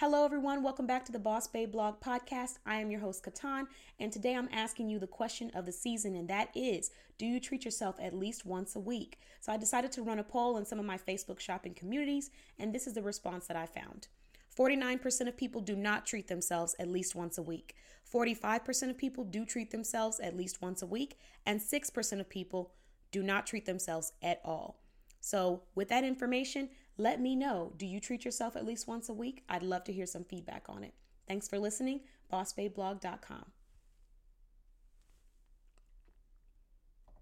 Hello, everyone. Welcome back to the Boss Babe Blog Podcast. I am your host, Katan, and today I'm asking you the question of the season, and that is Do you treat yourself at least once a week? So I decided to run a poll in some of my Facebook shopping communities, and this is the response that I found. 49% of people do not treat themselves at least once a week. 45% of people do treat themselves at least once a week, and 6% of people do not treat themselves at all. So, with that information, let me know do you treat yourself at least once a week? I'd love to hear some feedback on it. Thanks for listening. BossBabeBlog.com.